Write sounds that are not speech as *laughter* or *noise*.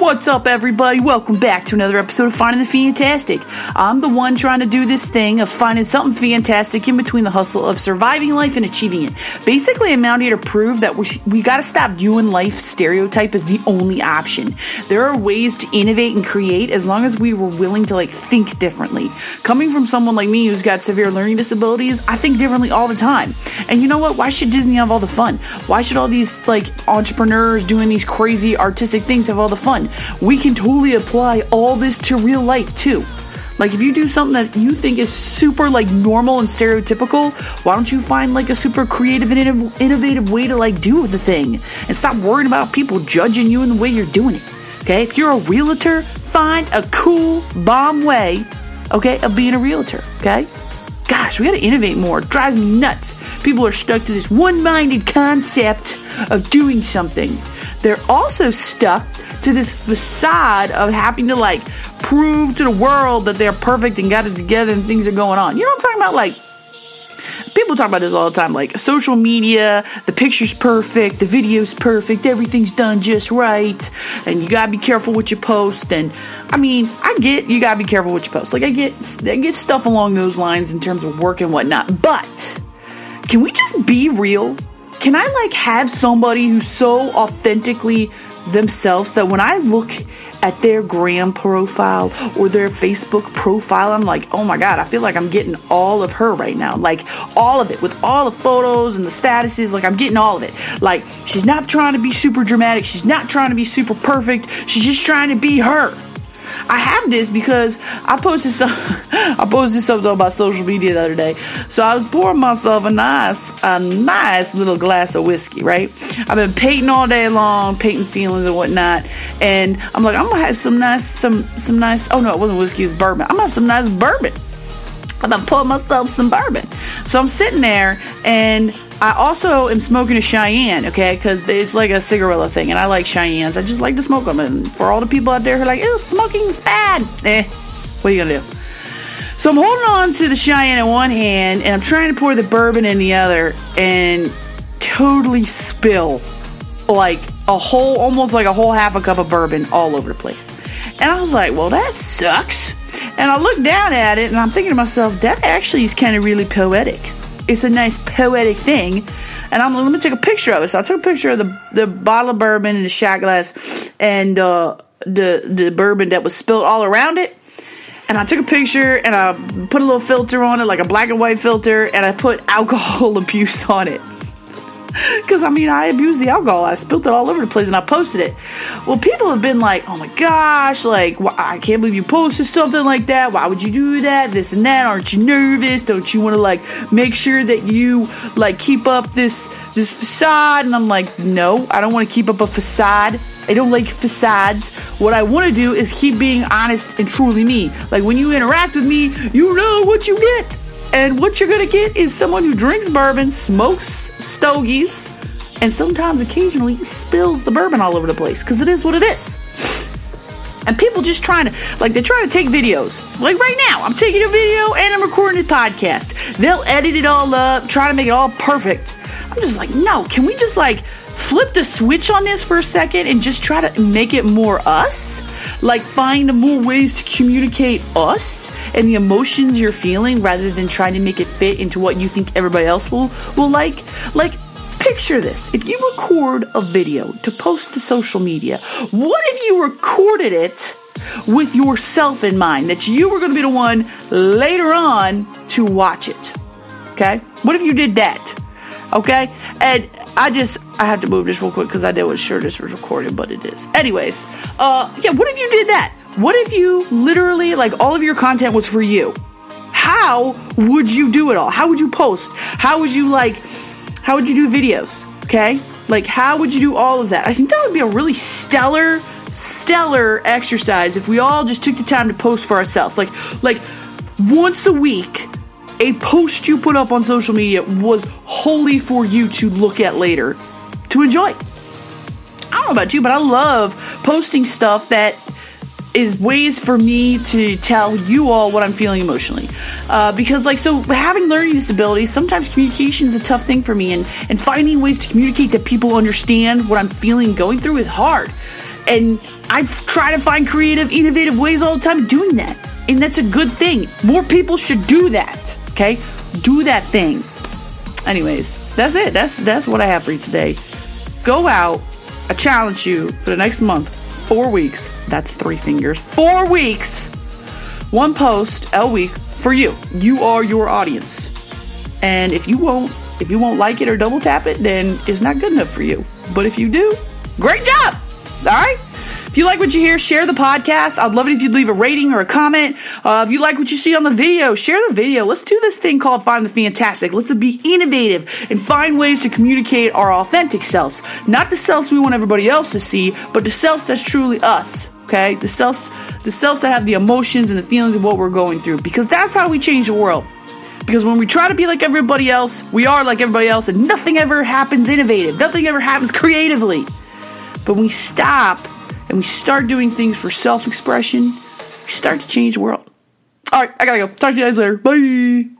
What's up, everybody? Welcome back to another episode of Finding the Fantastic. I'm the one trying to do this thing of finding something fantastic in between the hustle of surviving life and achieving it. Basically, I'm out here to prove that we, we got to stop viewing life stereotype as the only option. There are ways to innovate and create as long as we were willing to like think differently. Coming from someone like me who's got severe learning disabilities, I think differently all the time. And you know what? Why should Disney have all the fun? Why should all these like entrepreneurs doing these crazy artistic things have all the fun? We can totally apply all this to real life too. Like if you do something that you think is super like normal and stereotypical, why don't you find like a super creative and innovative way to like do the thing and stop worrying about people judging you in the way you're doing it. Okay? If you're a realtor, find a cool bomb way, okay, of being a realtor, okay? Gosh, we gotta innovate more. It drives me nuts. People are stuck to this one-minded concept of doing something. They're also stuck to this facade of having to like prove to the world that they're perfect and got it together and things are going on. You know what I'm talking about? Like, people talk about this all the time like social media the picture's perfect the video's perfect everything's done just right and you gotta be careful what you post and i mean i get you gotta be careful what you post like i get i get stuff along those lines in terms of work and whatnot but can we just be real can i like have somebody who's so authentically themselves that when I look at their gram profile or their Facebook profile, I'm like, oh my God, I feel like I'm getting all of her right now. Like all of it with all the photos and the statuses. Like I'm getting all of it. Like she's not trying to be super dramatic. She's not trying to be super perfect. She's just trying to be her. I have this because I posted some *laughs* I posted something on my social media the other day. So I was pouring myself a nice a nice little glass of whiskey, right? I've been painting all day long, painting ceilings and whatnot, and I'm like, I'm gonna have some nice some some nice oh no, it wasn't whiskey, it was bourbon. I'm gonna have some nice bourbon. I'm gonna pour myself some bourbon. So I'm sitting there and I also am smoking a Cheyenne, okay, because it's like a cigarella thing, and I like Cheyennes. I just like to smoke them. And for all the people out there who are like, ew, smoking's bad, eh, what are you gonna do? So I'm holding on to the Cheyenne in one hand, and I'm trying to pour the bourbon in the other, and totally spill like a whole, almost like a whole half a cup of bourbon all over the place. And I was like, well, that sucks. And I looked down at it, and I'm thinking to myself, that actually is kind of really poetic it's a nice poetic thing. And I'm let me take a picture of it. So I took a picture of the the bottle of bourbon and the shot glass and uh, the the bourbon that was spilled all around it. And I took a picture and I put a little filter on it, like a black and white filter, and I put *laughs* alcohol abuse on it. *laughs* Because, I mean, I abused the alcohol. I spilled it all over the place and I posted it. Well, people have been like, oh my gosh, like, I can't believe you posted something like that. Why would you do that? This and that. Aren't you nervous? Don't you want to, like, make sure that you, like, keep up this, this facade? And I'm like, no, I don't want to keep up a facade. I don't like facades. What I want to do is keep being honest and truly me. Like, when you interact with me, you know what you get. And what you're going to get is someone who drinks bourbon, smokes stogies, and sometimes occasionally spills the bourbon all over the place because it is what it is. And people just trying to, like, they're trying to take videos. Like right now, I'm taking a video and I'm recording a podcast. They'll edit it all up, try to make it all perfect. I'm just like, no, can we just, like, flip the switch on this for a second and just try to make it more us? Like, find more ways to communicate us and the emotions you're feeling rather than trying to make it fit into what you think everybody else will, will like? Like, picture this. If you record a video to post to social media, what if you recorded it with yourself in mind? That you were going to be the one later on to watch it. Okay? What if you did that? Okay? And I just I have to move this real quick because I wasn't sure this was recorded, but it is. Anyways, uh, yeah. What if you did that? What if you literally like all of your content was for you? How would you do it all? How would you post? How would you like? How would you do videos? Okay, like how would you do all of that? I think that would be a really stellar, stellar exercise if we all just took the time to post for ourselves. Like, like once a week a post you put up on social media was wholly for you to look at later to enjoy. I don't know about you, but I love posting stuff that is ways for me to tell you all what I'm feeling emotionally. Uh, because, like, so having learning disabilities, sometimes communication is a tough thing for me, and, and finding ways to communicate that people understand what I'm feeling going through is hard. And I try to find creative, innovative ways all the time doing that. And that's a good thing. More people should do that. Okay? Do that thing. Anyways, that's it. That's that's what I have for you today. Go out. I challenge you for the next month. Four weeks. That's three fingers. Four weeks. One post a week for you. You are your audience. And if you won't if you won't like it or double tap it, then it's not good enough for you. But if you do, great job. All right? If you like what you hear, share the podcast. I'd love it if you'd leave a rating or a comment. Uh, if you like what you see on the video, share the video. Let's do this thing called Find the Fantastic. Let's be innovative and find ways to communicate our authentic selves. Not the selves we want everybody else to see, but the selves that's truly us. Okay? The selves, the selves that have the emotions and the feelings of what we're going through. Because that's how we change the world. Because when we try to be like everybody else, we are like everybody else, and nothing ever happens innovative. Nothing ever happens creatively. But when we stop and we start doing things for self expression, we start to change the world. All right, I gotta go. Talk to you guys later. Bye.